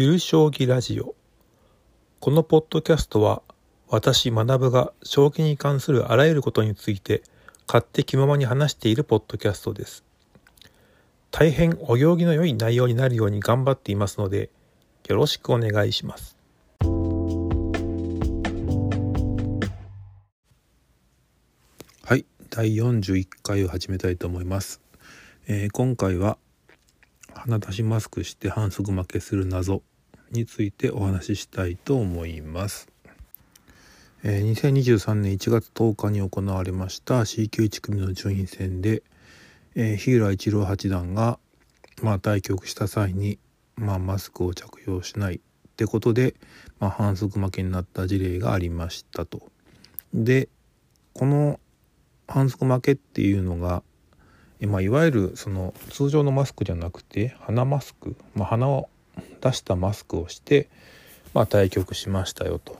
ゆる将棋ラジオ。このポッドキャストは私学が将棋に関するあらゆることについて勝手気ままに話しているポッドキャストです。大変お行儀の良い内容になるように頑張っていますのでよろしくお願いします。はい第41回を始めたいと思います、えー、今回は鼻出しマスクして反則負けする謎についてお話ししたいと思います。えー、2023年1月10日に行われました C 級1組の順位戦で、えー、日浦一郎八段が、まあ、対局した際に、まあ、マスクを着用しないってことで、まあ、反則負けになった事例がありましたと。でこの反則負けっていうのがまあ、いわゆるその通常のマスクじゃなくて鼻マスク、まあ、鼻を出したマスクをして、まあ、対局しましたよと。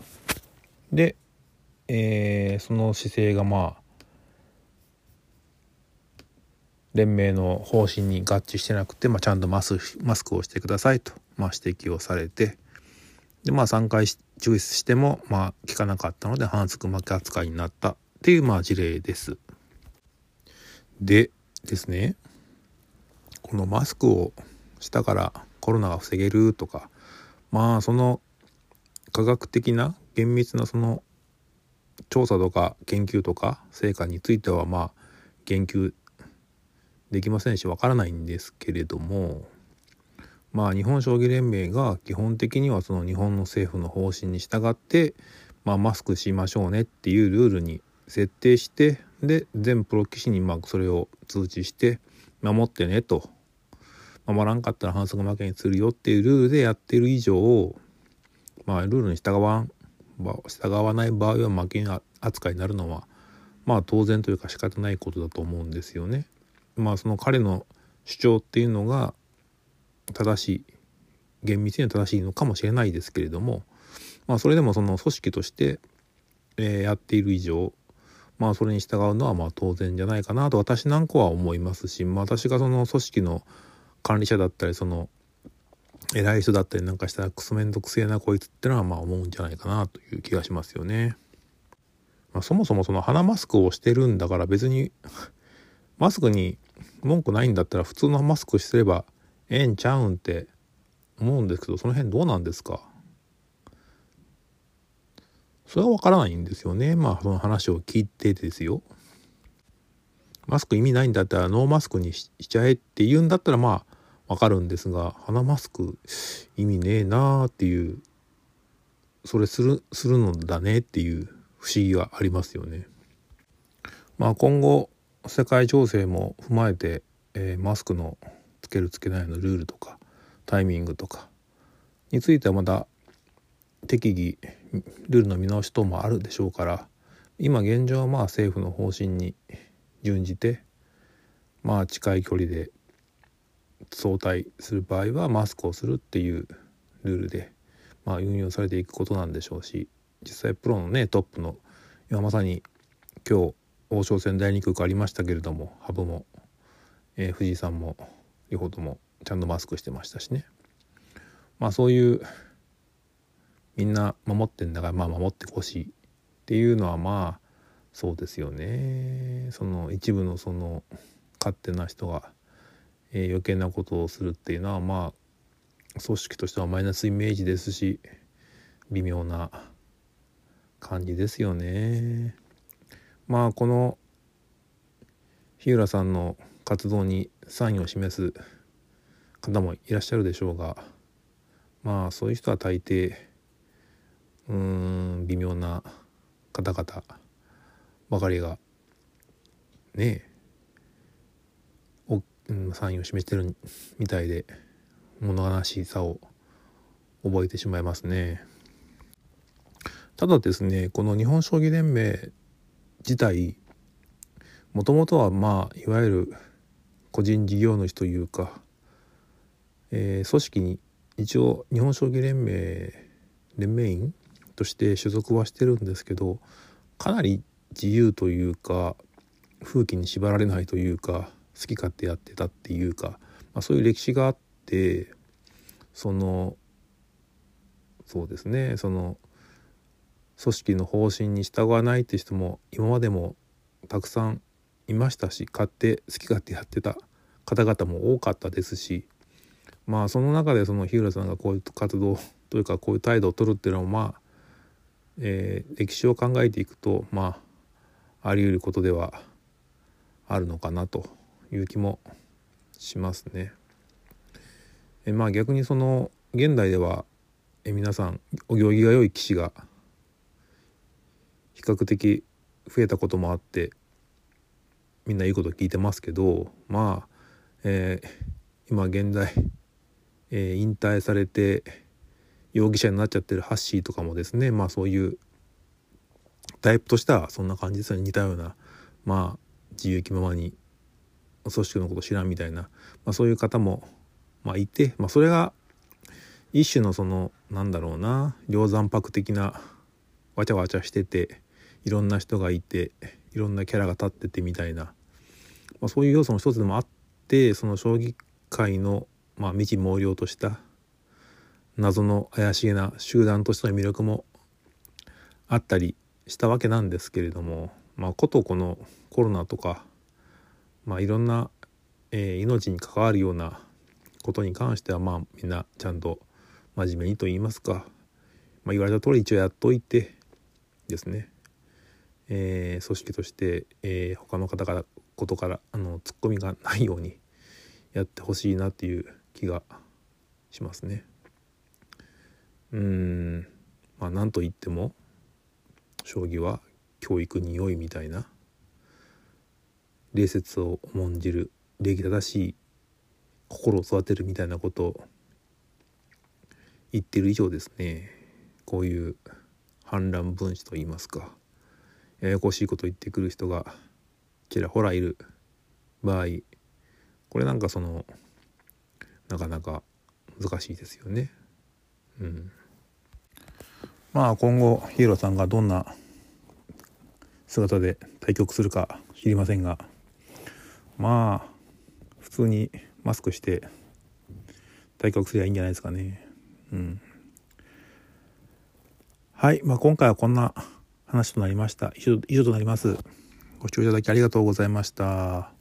で、えー、その姿勢がまあ連盟の方針に合致してなくて、まあ、ちゃんとマスマスクをしてくださいと、まあ、指摘をされてで、まあ、3回注意しても、まあ、効かなかったので反則負け扱いになったっていう、まあ、事例です。でですね。このマスクをしたからコロナが防げるとかまあその科学的な厳密なその調査とか研究とか成果についてはまあ言及できませんしわからないんですけれどもまあ日本将棋連盟が基本的にはその日本の政府の方針に従って、まあ、マスクしましょうねっていうルールに設定してで全プロ棋士にまあそれを通知して守ってねと守らんかったら反則負けにするよっていうルールでやってる以上まあルールに従わん従わない場合は負け扱いになるのはまあ当然というか仕方ないことだと思うんですよね。まあその彼の主張っていうのが正しい厳密には正しいのかもしれないですけれどもまあそれでもその組織として、えー、やっている以上まあそれに従うのはまあ当然じゃないかなと私なんかは思いますし、まあ、私がその組織の管理者だったりその偉い人だったりなんかしたらクソめんどくせえなこいつってのはまあ思うんじゃないかなという気がしますよね。まあ、そもそもその鼻マスクをしてるんだから別にマスクに文句ないんだったら普通のマスクしてればええんちゃうんって思うんですけどその辺どうなんですか？それはわからないんですよね。まあその話を聞いてですよ。マスク意味ないんだったらノーマスクにしちゃえって言うんだったらまあわかるんですが鼻マスク意味ねえなーっていうそれするするのだねっていう不思議がありますよね。まあ今後世界情勢も踏まえて、えー、マスクのつけるつけないのルールとかタイミングとかについてはまだ適宜ルールの見直し等もあるでしょうから今現状はまあ政府の方針に準じてまあ近い距離で相対する場合はマスクをするっていうルールでまあ運用されていくことなんでしょうし実際プロのねトップの今まさに今日王将戦第2局ありましたけれども羽生も、えー、藤井さんも両方ともちゃんとマスクしてましたしね。まあそういうみんな守ってんだからまあ守ってほしいっていうのはまあそうですよねその一部のその勝手な人が、えー、余計なことをするっていうのはまあ組織としてはマイナスイメージですし微妙な感じですよね。まあこの日浦さんの活動に賛意を示す方もいらっしゃるでしょうがまあそういう人は大抵うーん微妙な方々ばかりがねお、うん、サインを示してるみたいで物悲しさを覚えてしまいますね。ただですねこの日本将棋連盟自体もともとはまあいわゆる個人事業主というか、えー、組織に一応日本将棋連盟連盟員として所属はしてるんですけどかなり自由というか風紀に縛られないというか好き勝手やってたっていうか、まあ、そういう歴史があってそのそうですねその組織の方針に従わないって人も今までもたくさんいましたし勝手好き勝手やってた方々も多かったですしまあその中でその日浦さんがこういう活動というかこういう態度を取るっていうのはまあ、えー、歴史を考えていくとまああり得ることではあるのかなという気もしますね。えまあ逆にその現代ではえ皆さんお行儀が良い騎士が比較的増えたこともあってみんないいこと聞いてますけどまあ、えー、今現在、えー、引退されて容疑者になっちゃってるハッシーとかもですねまあそういうタイプとしてはそんな感じですよね。似たようなまあ自由気ままに組織のこと知らんみたいな、まあ、そういう方も、まあ、いて、まあ、それが一種のそのなんだろうな梁山泊的なわちゃわちゃしてていろんな人がいていろんなキャラが立っててみたいな、まあ、そういう要素の一つでもあってその将棋界の、まあ、未知猛量とした謎の怪しげな集団としての魅力もあったりしたわけなんですけれども、まあ、ことこのコロナとか、まあ、いろんな、えー、命に関わるようなことに関してはまあみんなちゃんと真面目にと言いますか、まあ、言われた通り一応やっといてですね、えー、組織として、えー、他の方からことからあのツッコミがないようにやってほしいなっていう気がしますね。うんまあ何と言っても将棋は教育に良いみたいな礼節を重んじる礼儀正しい心を育てるみたいなことを言ってる以上ですねこういう反乱分子といいますかややこしいこと言ってくる人がちらほらいる場合これなんかそのなかなか難しいですよね。うん、まあ今後ヒーローさんがどんな姿で対局するか知りませんがまあ普通にマスクして対局すりゃいいんじゃないですかね。うん、はい、まあ、今回はこんな話となりました。以上以上となります。ご視聴いただきありがとうございました。